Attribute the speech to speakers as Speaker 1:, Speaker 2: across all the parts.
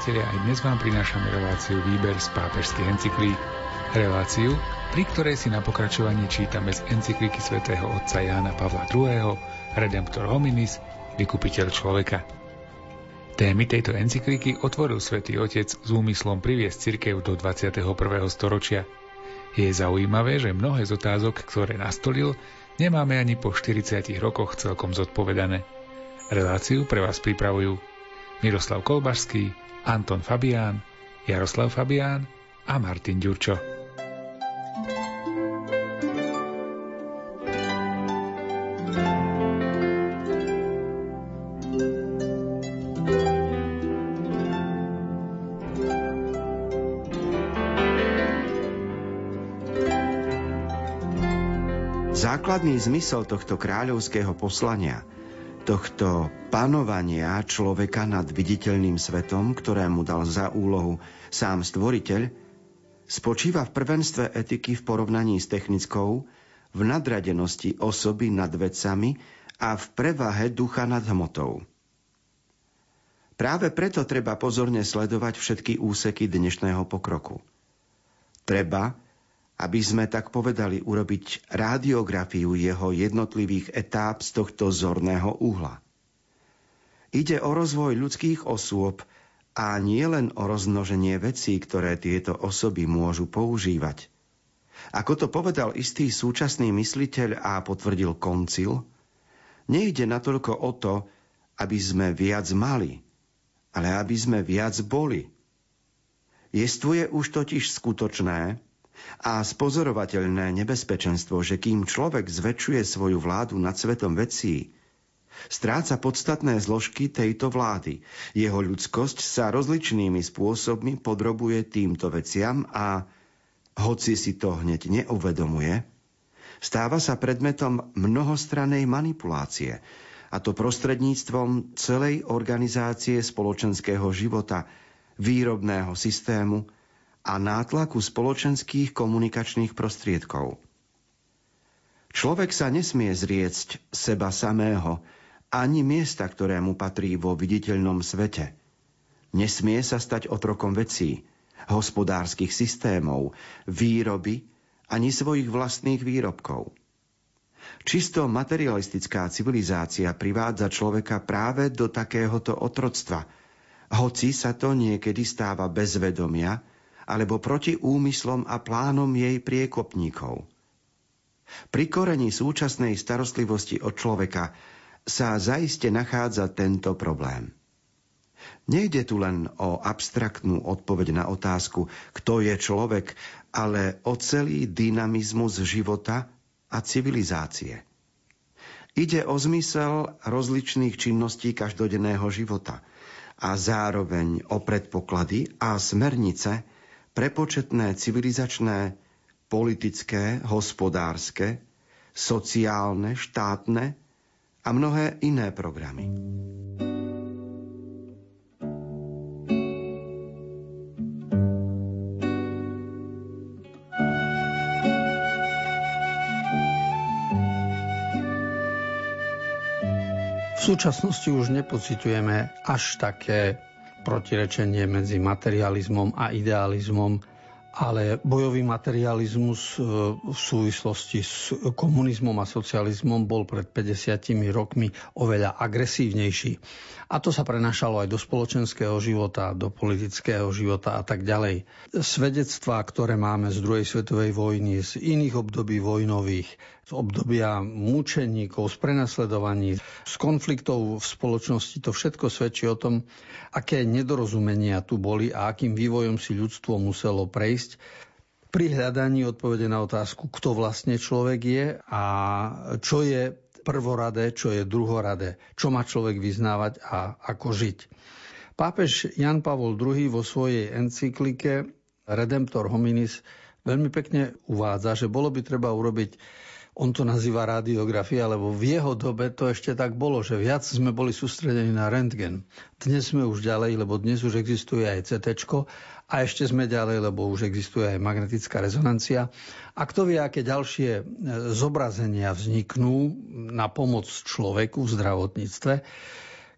Speaker 1: priatelia, aj dnes vám prinášame reláciu Výber z pápežských encyklík. Reláciu, pri ktorej si na pokračovanie čítame z encykliky svätého otca Jána Pavla II. Redemptor hominis, vykupiteľ človeka. Témy tejto encykliky otvoril svätý Otec s úmyslom priviesť cirkev do 21. storočia. Je zaujímavé, že mnohé z otázok, ktoré nastolil, nemáme ani po 40 rokoch celkom zodpovedané. Reláciu pre vás pripravujú Miroslav Kolbašský, Anton Fabián, Jaroslav Fabián a Martin Ďurčo.
Speaker 2: Základný zmysel tohto kráľovského poslania – tohto panovania človeka nad viditeľným svetom, ktorému dal za úlohu sám stvoriteľ, spočíva v prvenstve etiky v porovnaní s technickou, v nadradenosti osoby nad vecami a v prevahe ducha nad hmotou. Práve preto treba pozorne sledovať všetky úseky dnešného pokroku. Treba, aby sme tak povedali urobiť radiografiu jeho jednotlivých etáp z tohto zorného uhla. Ide o rozvoj ľudských osôb a nie len o rozmnoženie vecí, ktoré tieto osoby môžu používať. Ako to povedal istý súčasný mysliteľ a potvrdil koncil, nejde natoľko o to, aby sme viac mali, ale aby sme viac boli. Jestvuje už totiž skutočné, a spozorovateľné nebezpečenstvo, že kým človek zväčšuje svoju vládu nad svetom vecí, stráca podstatné zložky tejto vlády. Jeho ľudskosť sa rozličnými spôsobmi podrobuje týmto veciam a, hoci si to hneď neuvedomuje, stáva sa predmetom mnohostranej manipulácie, a to prostredníctvom celej organizácie spoločenského života, výrobného systému, a nátlaku spoločenských komunikačných prostriedkov. Človek sa nesmie zriecť seba samého, ani miesta, ktorému patrí vo viditeľnom svete. Nesmie sa stať otrokom vecí, hospodárskych systémov, výroby ani svojich vlastných výrobkov. Čisto materialistická civilizácia privádza človeka práve do takéhoto otroctva, hoci sa to niekedy stáva bez vedomia alebo proti úmyslom a plánom jej priekopníkov. Pri korení súčasnej starostlivosti od človeka sa zaiste nachádza tento problém. Nejde tu len o abstraktnú odpoveď na otázku, kto je človek, ale o celý dynamizmus života a civilizácie. Ide o zmysel rozličných činností každodenného života a zároveň o predpoklady a smernice, prepočetné civilizačné, politické, hospodárske, sociálne, štátne a mnohé iné programy.
Speaker 3: V súčasnosti už nepocitujeme až také protirečenie medzi materializmom a idealizmom, ale bojový materializmus e, v súvislosti s komunizmom a socializmom bol pred 50 rokmi oveľa agresívnejší. A to sa prenašalo aj do spoločenského života, do politického života a tak ďalej. Svedectvá, ktoré máme z druhej svetovej vojny, z iných období vojnových, obdobia mučeníkov, z prenasledovaní, z konfliktov v spoločnosti. To všetko svedčí o tom, aké nedorozumenia tu boli a akým vývojom si ľudstvo muselo prejsť pri hľadaní odpovede na otázku, kto vlastne človek je a čo je prvoradé, čo je druhoradé, čo má človek vyznávať a ako žiť. Pápež Jan Pavol II vo svojej encyklike Redemptor hominis veľmi pekne uvádza, že bolo by treba urobiť On to nazýva radiografia, lebo v jeho dobe to ešte tak bolo, že viac sme boli sústredení na rentgen. Dnes sme už ďalej, lebo dnes už existuje aj CT a ešte sme ďalej, lebo už existuje aj magnetická rezonancia. A kto vie, aké ďalšie e, zobrazenia vzniknú na pomoc človeku v zdravotníctve.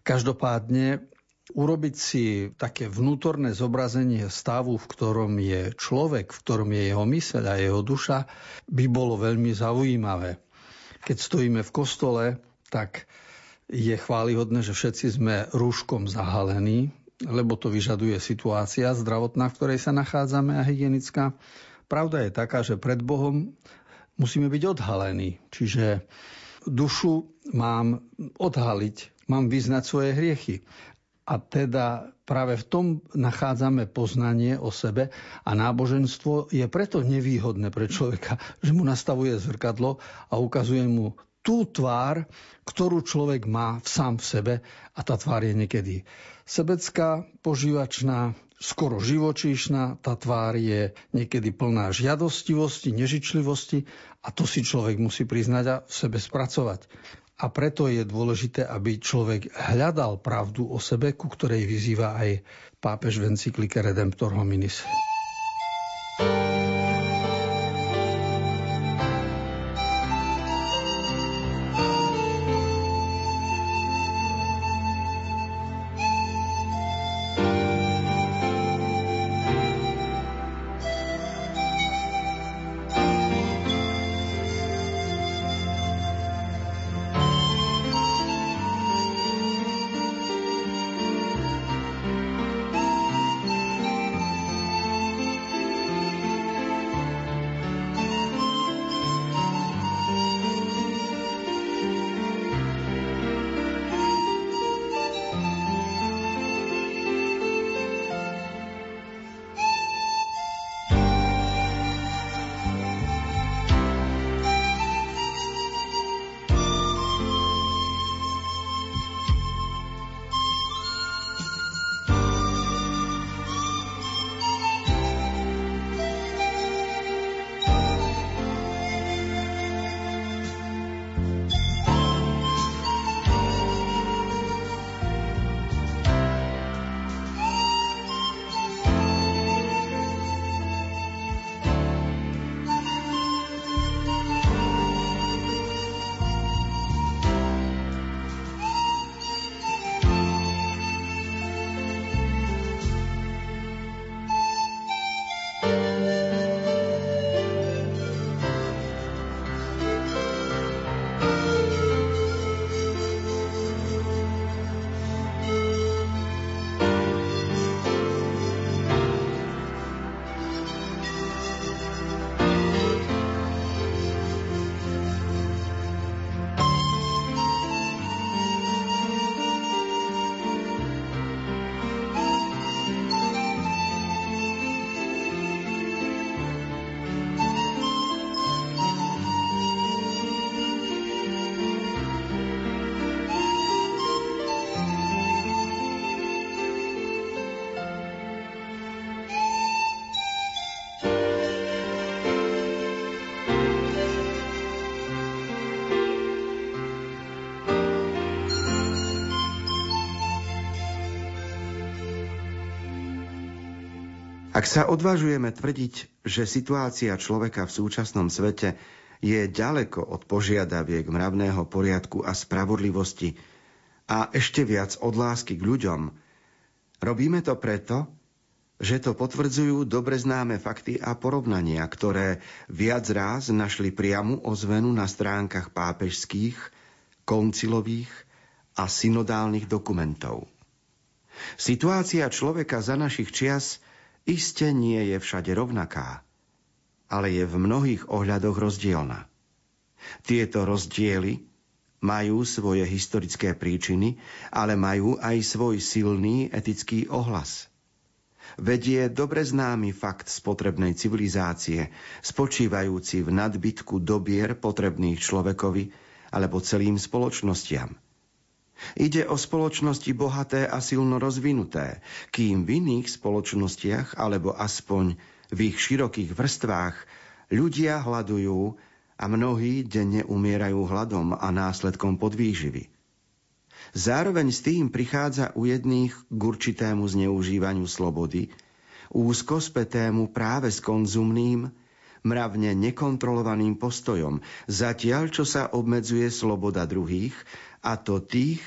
Speaker 3: Každopádne urobiť si také vnútorné zobrazenie stavu, v ktorom je človek, v ktorom je jeho myseľ a jeho duša, by bolo veľmi zaujímavé. Keď stojíme v kostole, tak je chválihodné, že všetci sme rúškom zahalení, lebo to vyžaduje situácia zdravotná, v ktorej sa nachádzame a hygienická. Pravda je taká, že pred Bohom musíme byť odhalení. Čiže dušu mám odhaliť, mám vyznať svoje hriechy. A teda práve v tom nachádzame poznanie o sebe a náboženstvo je preto nevýhodné pre človeka, že mu nastavuje zrkadlo a ukazuje mu tú tvár, ktorú človek má sám v sebe a tá tvár je niekedy sebecká, požívačná, skoro živočíšna, tá tvár je niekedy plná žiadostivosti, nežičlivosti a to si človek musí priznať a v sebe spracovať. A preto je dôležité, aby človek hľadal pravdu o sebe, ku ktorej vyzýva aj pápež v encyklike Redemptor hominis.
Speaker 2: Ak sa odvážujeme tvrdiť, že situácia človeka v súčasnom svete je ďaleko od požiadaviek mravného poriadku a spravodlivosti a ešte viac od lásky k ľuďom, robíme to preto, že to potvrdzujú dobre známe fakty a porovnania, ktoré viac ráz našli priamu ozvenu na stránkach pápežských, koncilových a synodálnych dokumentov. Situácia človeka za našich čias – iste nie je všade rovnaká, ale je v mnohých ohľadoch rozdielna. Tieto rozdiely majú svoje historické príčiny, ale majú aj svoj silný etický ohlas. Vedie dobre známy fakt spotrebnej civilizácie, spočívajúci v nadbytku dobier potrebných človekovi alebo celým spoločnostiam – Ide o spoločnosti bohaté a silno rozvinuté, kým v iných spoločnostiach, alebo aspoň v ich širokých vrstvách, ľudia hľadujú a mnohí denne umierajú hladom a následkom podvýživy. Zároveň s tým prichádza u jedných k určitému zneužívaniu slobody, úzko spätému práve s konzumným, mravne nekontrolovaným postojom, zatiaľ čo sa obmedzuje sloboda druhých, a to tých,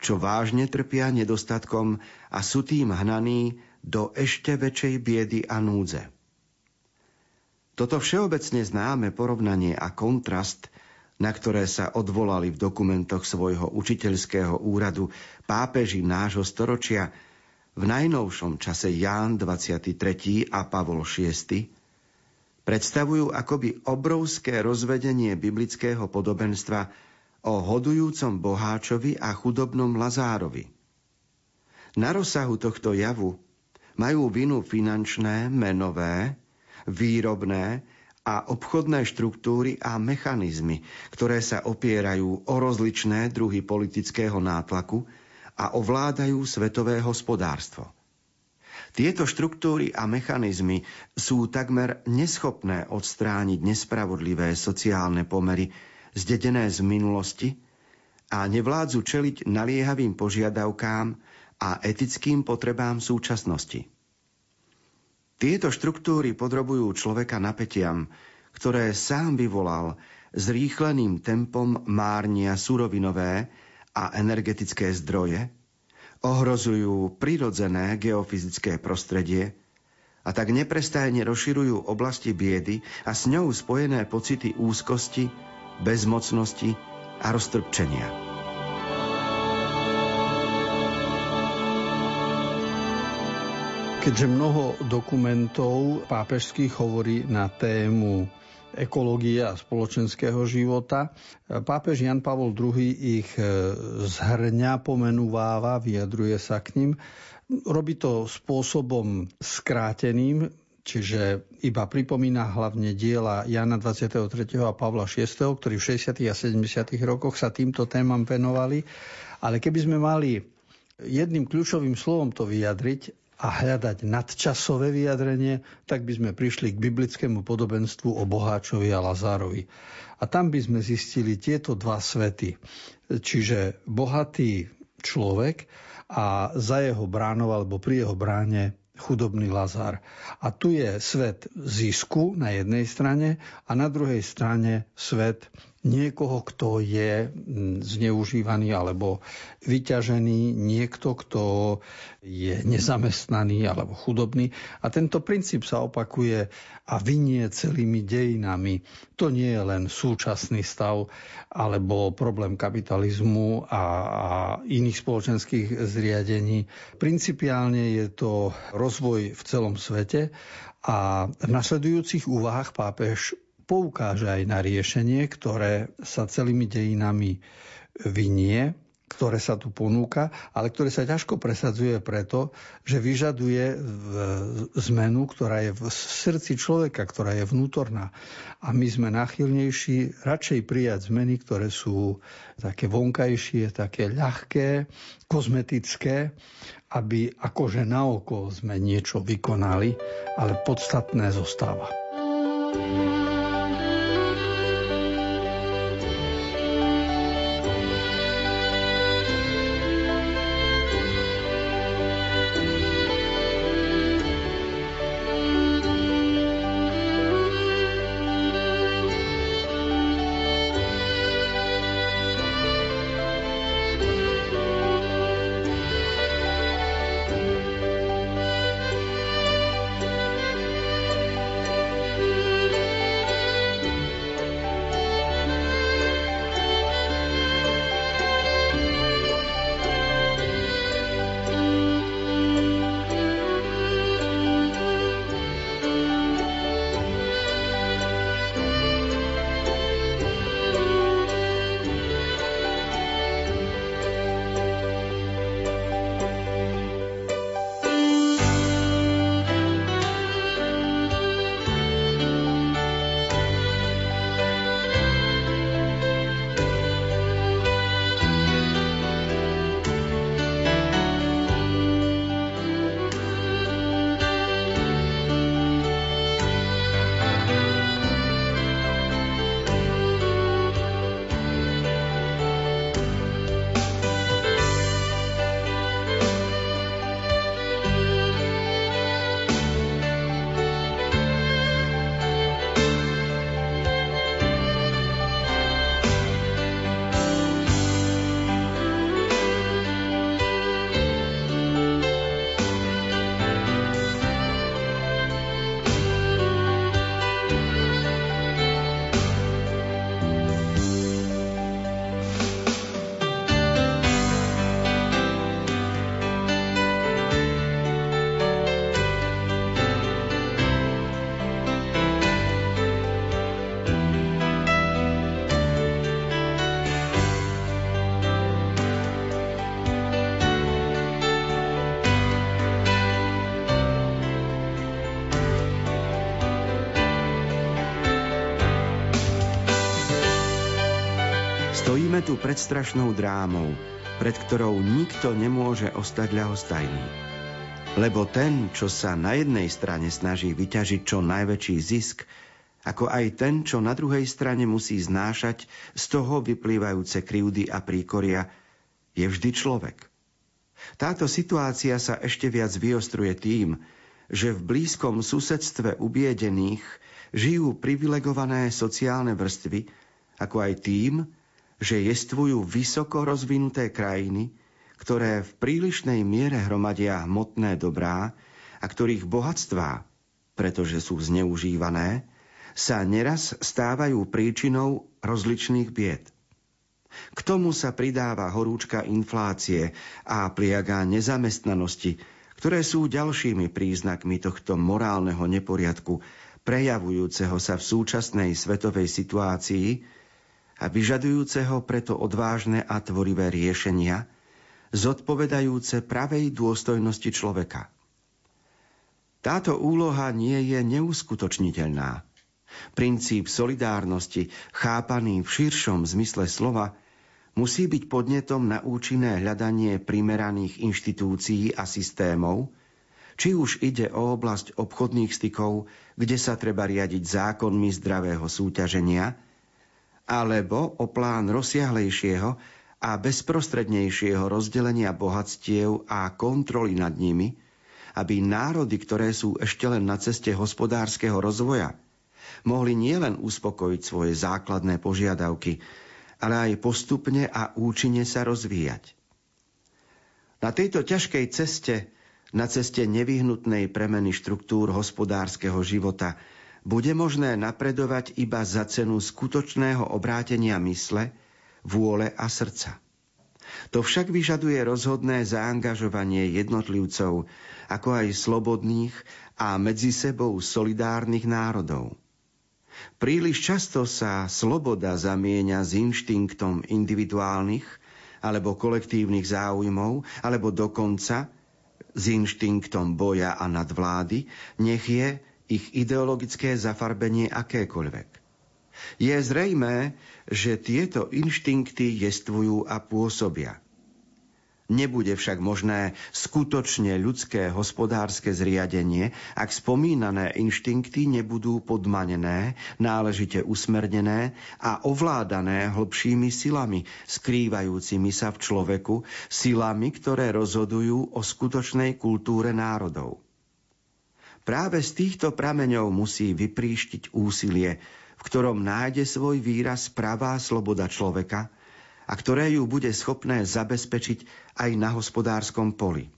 Speaker 2: čo vážne trpia nedostatkom a sú tým hnaní do ešte väčšej biedy a núdze. Toto všeobecne známe porovnanie a kontrast na ktoré sa odvolali v dokumentoch svojho učiteľského úradu pápeži nášho storočia, v najnovšom čase Ján 23. a Pavol VI, predstavujú akoby obrovské rozvedenie biblického podobenstva o hodujúcom boháčovi a chudobnom Lazárovi. Na rozsahu tohto javu majú vinu finančné, menové, výrobné a obchodné štruktúry a mechanizmy, ktoré sa opierajú o rozličné druhy politického nátlaku a ovládajú svetové hospodárstvo. Tieto štruktúry a mechanizmy sú takmer neschopné odstrániť nespravodlivé sociálne pomery zdedené z minulosti a nevládzu čeliť naliehavým požiadavkám a etickým potrebám súčasnosti. Tieto štruktúry podrobujú človeka napätiam, ktoré sám vyvolal zrýchleným tempom márnia surovinové a energetické zdroje, ohrozujú prirodzené geofyzické prostredie a tak neprestajne rozširujú oblasti biedy a s ňou spojené pocity úzkosti, bezmocnosti a roztrpčenia.
Speaker 3: Keďže mnoho dokumentov pápežských hovorí na tému ekológie a spoločenského života. Pápež Jan Pavol II ich e, zhrňa, pomenúváva, vyjadruje sa k ním. Robí to spôsobom skráteným, čiže iba pripomína hlavne diela Jana 23. a Pavla VI, ktorí v 60. a 70. rokoch sa týmto témam venovali. Ale keby sme mali jedným kľúčovým slovom to vyjadriť, a hľadať nadčasové vyjadrenie, tak by sme prišli k biblickému podobenstvu o Boháčovi a Lazárovi. A tam by sme zistili tieto dva svety. Čiže bohatý človek a za jeho bránou alebo pri jeho bráne chudobný Lazár. A tu je svet zisku na jednej strane a na druhej strane svet niekoho, kto je mm, zneužívaný alebo vyťažený, niekto, kto je nezamestnaný alebo chudobný. A tento princíp sa opakuje a vynie celými dejinami. To nie je len súčasný stav alebo problém kapitalizmu a, a iných spoločenských zriadení. Principiálne je to rozvoj v celom svete a v nasledujúcich úvahách pápež poukáže aj na riešenie, ktoré sa celými dejinami vynie, ktoré sa tu ponúka, ale ktoré sa ťažko presadzuje preto, že vyžaduje zmenu, ktorá je v srdci človeka, ktorá je vnútorná. A my sme náchylnejší radšej prijať zmeny, ktoré sú také vonkajšie, také ľahké, kozmetické, aby akože na oko sme niečo vykonali, ale podstatné zostáva. thank you
Speaker 2: Sme tu pred strašnou drámou, pred ktorou nikto nemôže ostať ľahostajný. Lebo ten, čo sa na jednej strane snaží vyťažiť čo najväčší zisk, ako aj ten, čo na druhej strane musí znášať z toho vyplývajúce krivdy a príkoria, je vždy človek. Táto situácia sa ešte viac vyostruje tým, že v blízkom susedstve ubiedených žijú privilegované sociálne vrstvy, ako aj tým, že jestvujú vysoko rozvinuté krajiny, ktoré v prílišnej miere hromadia hmotné dobrá a ktorých bohatstvá, pretože sú zneužívané, sa neraz stávajú príčinou rozličných bied. K tomu sa pridáva horúčka inflácie a pliaga nezamestnanosti, ktoré sú ďalšími príznakmi tohto morálneho neporiadku, prejavujúceho sa v súčasnej svetovej situácii a vyžadujúceho preto odvážne a tvorivé riešenia, zodpovedajúce pravej dôstojnosti človeka. Táto úloha nie je neuskutočniteľná. Princíp solidárnosti, chápaný v širšom zmysle slova, musí byť podnetom na účinné hľadanie primeraných inštitúcií a systémov, či už ide o oblasť obchodných stykov, kde sa treba riadiť zákonmi zdravého súťaženia, alebo o plán rozsiahlejšieho a bezprostrednejšieho rozdelenia bohatstiev a kontroly nad nimi, aby národy, ktoré sú ešte len na ceste hospodárskeho rozvoja, mohli nielen uspokojiť svoje základné požiadavky, ale aj postupne a účinne sa rozvíjať. Na tejto ťažkej ceste, na ceste nevyhnutnej premeny štruktúr hospodárskeho života, bude možné napredovať iba za cenu skutočného obrátenia mysle, vôle a srdca. To však vyžaduje rozhodné zaangažovanie jednotlivcov, ako aj slobodných a medzi sebou solidárnych národov. Príliš často sa sloboda zamieňa s inštinktom individuálnych alebo kolektívnych záujmov, alebo dokonca s inštinktom boja a nadvlády, nech je ich ideologické zafarbenie akékoľvek. Je zrejmé, že tieto inštinkty jestvujú a pôsobia – Nebude však možné skutočne ľudské hospodárske zriadenie, ak spomínané inštinkty nebudú podmanené, náležite usmernené a ovládané hlbšími silami, skrývajúcimi sa v človeku, silami, ktoré rozhodujú o skutočnej kultúre národov. Práve z týchto prameňov musí vypríštiť úsilie, v ktorom nájde svoj výraz pravá sloboda človeka – a ktoré ju bude schopné zabezpečiť aj na hospodárskom poli.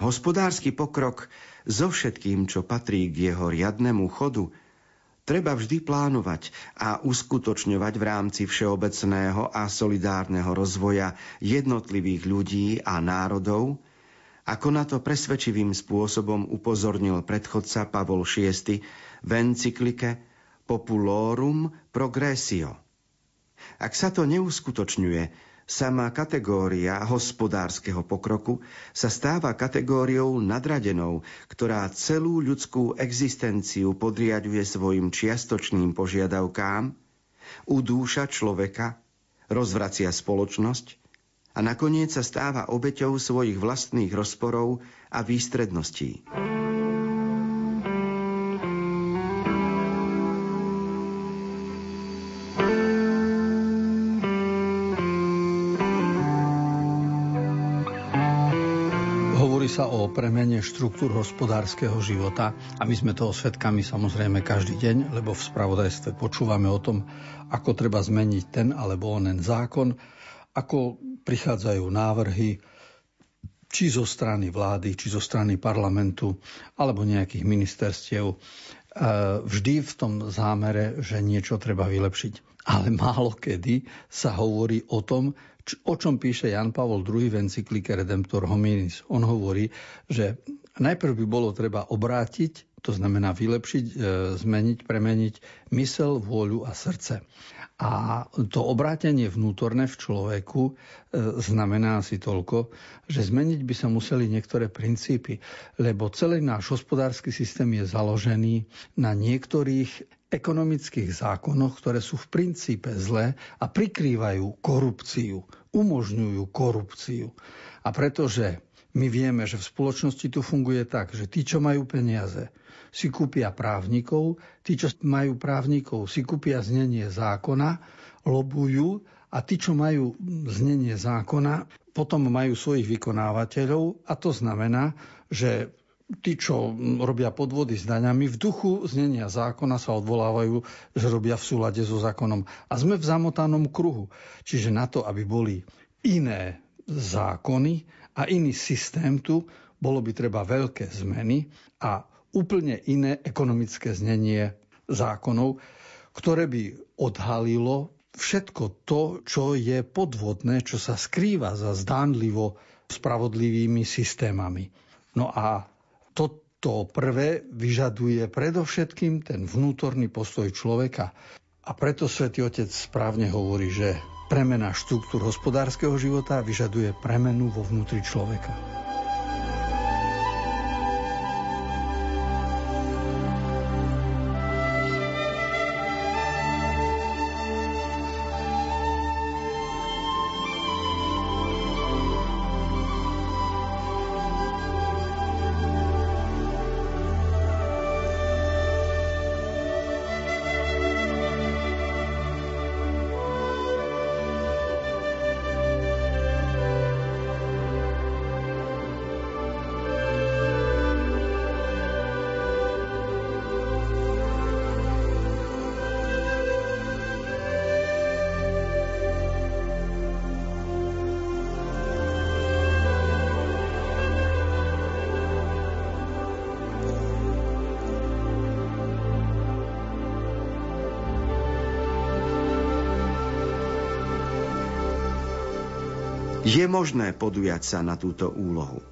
Speaker 2: Hospodársky pokrok so všetkým, čo patrí k jeho riadnemu chodu, treba vždy plánovať a uskutočňovať v rámci všeobecného a solidárneho rozvoja jednotlivých ľudí a národov, ako na to presvedčivým spôsobom upozornil predchodca Pavol VI v encyklike Populorum Progressio – ak sa to neuskutočňuje, sama kategória hospodárskeho pokroku sa stáva kategóriou nadradenou, ktorá celú ľudskú existenciu podriaduje svojim čiastočným požiadavkám, udúša človeka, rozvracia spoločnosť a nakoniec sa stáva obeťou svojich vlastných rozporov a výstredností.
Speaker 3: sa o premene štruktúr hospodárskeho života a my sme toho svetkami samozrejme každý deň, lebo v spravodajstve počúvame o tom, ako treba zmeniť ten alebo onen zákon, ako prichádzajú návrhy či zo strany vlády, či zo strany parlamentu, alebo nejakých ministerstiev, e, vždy v tom zámere, že niečo treba vylepšiť. Ale málo kedy sa hovorí o tom, o čom píše Jan Pavol II v encyklike Redemptor Hominis. On hovorí, že najprv by bolo treba obrátiť, to znamená vylepšiť, e, zmeniť, premeniť mysel, vôľu a srdce. A to obrátenie vnútorné v človeku e, znamená si toľko, že zmeniť by sa museli niektoré princípy, lebo celý náš hospodársky systém je založený na niektorých ekonomických zákonoch, ktoré sú v princípe zlé a prikrývajú korupciu, umožňujú korupciu. A pretože my vieme, že v spoločnosti tu funguje tak, že tí, čo majú peniaze, si kúpia právnikov, tí, čo majú právnikov, si kúpia znenie zákona, lobujú a tí, čo majú znenie zákona, potom majú svojich vykonávateľov a to znamená, že tí, čo robia podvody s daňami, v duchu znenia zákona sa odvolávajú, že robia v súlade so zákonom. A sme v zamotanom kruhu. Čiže na to, aby boli iné zákony a iný systém tu, bolo by treba veľké zmeny a úplne iné ekonomické znenie zákonov, ktoré by odhalilo všetko to, čo je podvodné, čo sa skrýva za zdánlivo spravodlivými systémami. No a toto prvé vyžaduje predovšetkým ten vnútorný postoj človeka. A preto svätý Otec správne hovorí, že premena štruktúr hospodárskeho života vyžaduje premenu vo vnútri človeka.
Speaker 2: Je možné podujať sa na túto úlohu.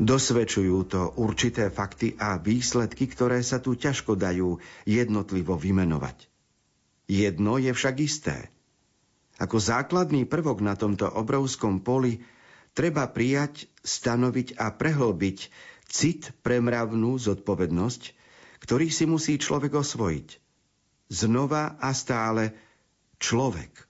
Speaker 2: Dosvedčujú to určité fakty a výsledky, ktoré sa tu ťažko dajú jednotlivo vymenovať. Jedno je však isté. Ako základný prvok na tomto obrovskom poli treba prijať, stanoviť a prehlbiť cit pre mravnú zodpovednosť, ktorý si musí človek osvojiť. Znova a stále človek.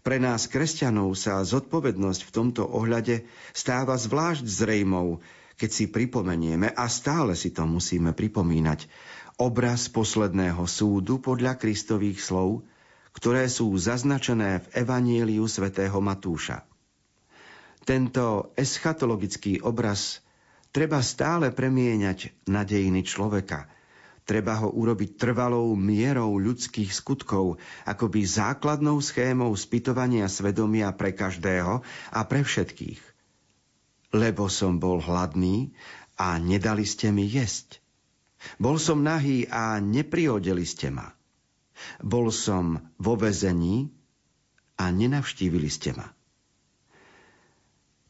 Speaker 2: Pre nás, kresťanov, sa zodpovednosť v tomto ohľade stáva zvlášť zrejmou, keď si pripomenieme, a stále si to musíme pripomínať, obraz posledného súdu podľa Kristových slov, ktoré sú zaznačené v Evanieliu svätého Matúša. Tento eschatologický obraz treba stále premieňať na dejiny človeka – Treba ho urobiť trvalou mierou ľudských skutkov, akoby základnou schémou spytovania svedomia pre každého a pre všetkých. Lebo som bol hladný a nedali ste mi jesť. Bol som nahý a neprihodili ste ma. Bol som vo vezení a nenavštívili ste ma.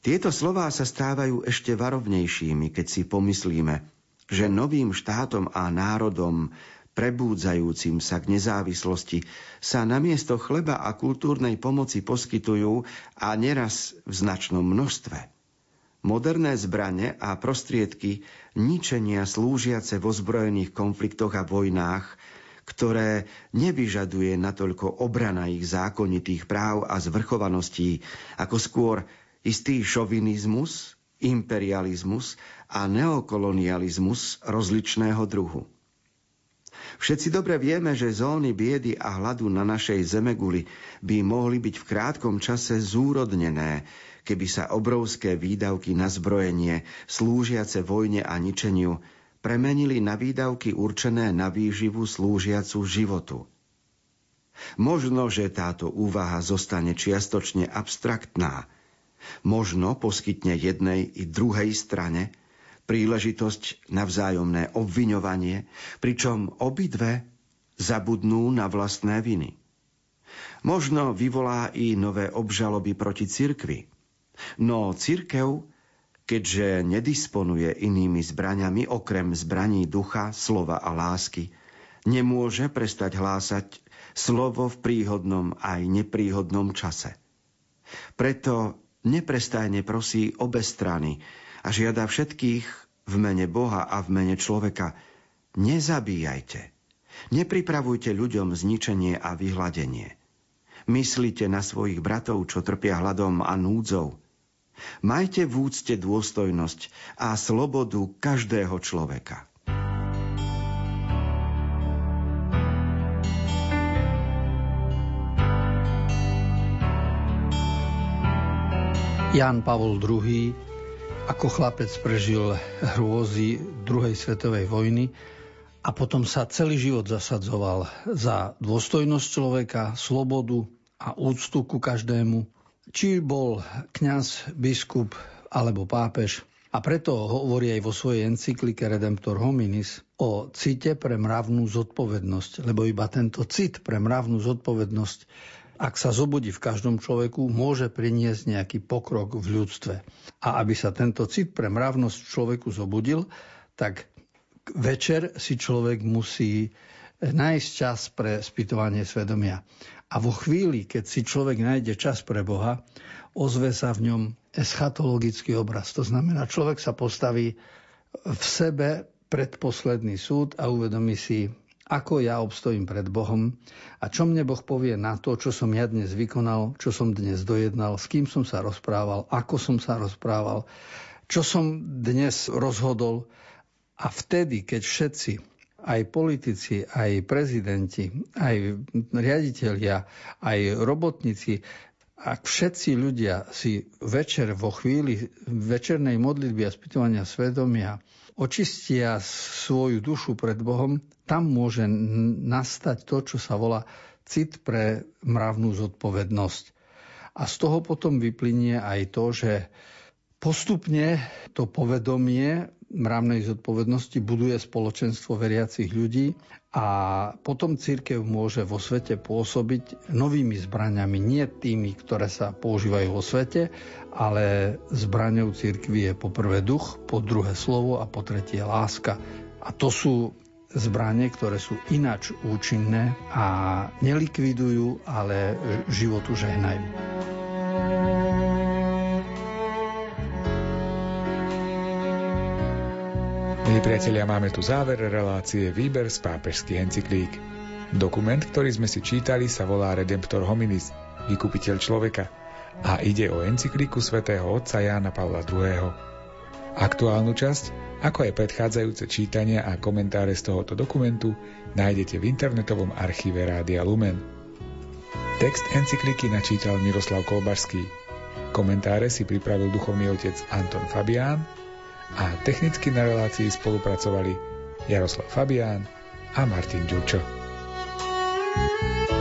Speaker 2: Tieto slová sa stávajú ešte varovnejšími, keď si pomyslíme, že novým štátom a národom prebúdzajúcim sa k nezávislosti sa namiesto chleba a kultúrnej pomoci poskytujú a neraz v značnom množstve. Moderné zbrane a prostriedky ničenia slúžiace v ozbrojených konfliktoch a vojnách, ktoré nevyžaduje natoľko obrana ich zákonitých práv a zvrchovaností, ako skôr istý šovinizmus, imperializmus a neokolonializmus rozličného druhu. Všetci dobre vieme, že zóny biedy a hladu na našej zemeguli by mohli byť v krátkom čase zúrodnené, keby sa obrovské výdavky na zbrojenie, slúžiace vojne a ničeniu, premenili na výdavky určené na výživu slúžiacu životu. Možno, že táto úvaha zostane čiastočne abstraktná. Možno poskytne jednej i druhej strane – príležitosť na vzájomné obviňovanie, pričom obidve zabudnú na vlastné viny. Možno vyvolá i nové obžaloby proti cirkvi. No cirkev, keďže nedisponuje inými zbraňami okrem zbraní ducha, slova a lásky, nemôže prestať hlásať slovo v príhodnom aj nepríhodnom čase. Preto neprestajne prosí obe strany, a žiada všetkých v mene Boha a v mene človeka, nezabíjajte, Nepripravujte ľuďom zničenie a vyhľadenie. Myslite na svojich bratov, čo trpia hladom a núdzou. Majte v úcte dôstojnosť a slobodu každého človeka.
Speaker 3: Jan Pavol II ako chlapec prežil hrôzy druhej svetovej vojny a potom sa celý život zasadzoval za dôstojnosť človeka, slobodu a úctu ku každému. Či bol kňaz, biskup alebo pápež. A preto hovorí aj vo svojej encyklike Redemptor Hominis o cite pre mravnú zodpovednosť, lebo iba tento cit pre mravnú zodpovednosť ak sa zobudí v každom človeku, môže priniesť nejaký pokrok v ľudstve. A aby sa tento cit pre mravnosť v človeku zobudil, tak večer si človek musí nájsť čas pre spýtovanie svedomia. A vo chvíli, keď si človek nájde čas pre Boha, ozve sa v ňom eschatologický obraz. To znamená, človek sa postaví v sebe predposledný súd a uvedomí si, ako ja obstojím pred Bohom a čo mne Boh povie na to, čo som ja dnes vykonal, čo som dnes dojednal, s kým som sa rozprával, ako som sa rozprával, čo som dnes rozhodol. A vtedy, keď všetci, aj politici, aj prezidenti, aj riaditeľia, aj robotníci, ak všetci ľudia si večer vo chvíli večernej modlitby a spýtovania svedomia očistia svoju dušu pred Bohom, tam môže nastať to, čo sa volá cit pre mravnú zodpovednosť. A z toho potom vyplynie aj to, že postupne to povedomie mravnej zodpovednosti buduje spoločenstvo veriacich ľudí a potom církev môže vo svete pôsobiť novými zbraniami, nie tými, ktoré sa používajú vo svete, ale zbraňou církvy je po prvé duch, po druhé slovo a po tretie láska. A to sú zbranie, ktoré sú ináč účinné a nelikvidujú, ale životu žehnajú.
Speaker 1: Milí priatelia, máme tu záver relácie Výber z pápežských encyklík. Dokument, ktorý sme si čítali, sa volá Redemptor hominis, vykupiteľ človeka a ide o encyklíku svätého otca Jána Pavla II. Aktuálnu časť ako aj predchádzajúce čítania a komentáre z tohoto dokumentu nájdete v internetovom archíve Rádia Lumen. Text encykliky načítal Miroslav Kolbašský. Komentáre si pripravil duchovný otec Anton Fabián a technicky na relácii spolupracovali Jaroslav Fabián a Martin Ďurčo. thank you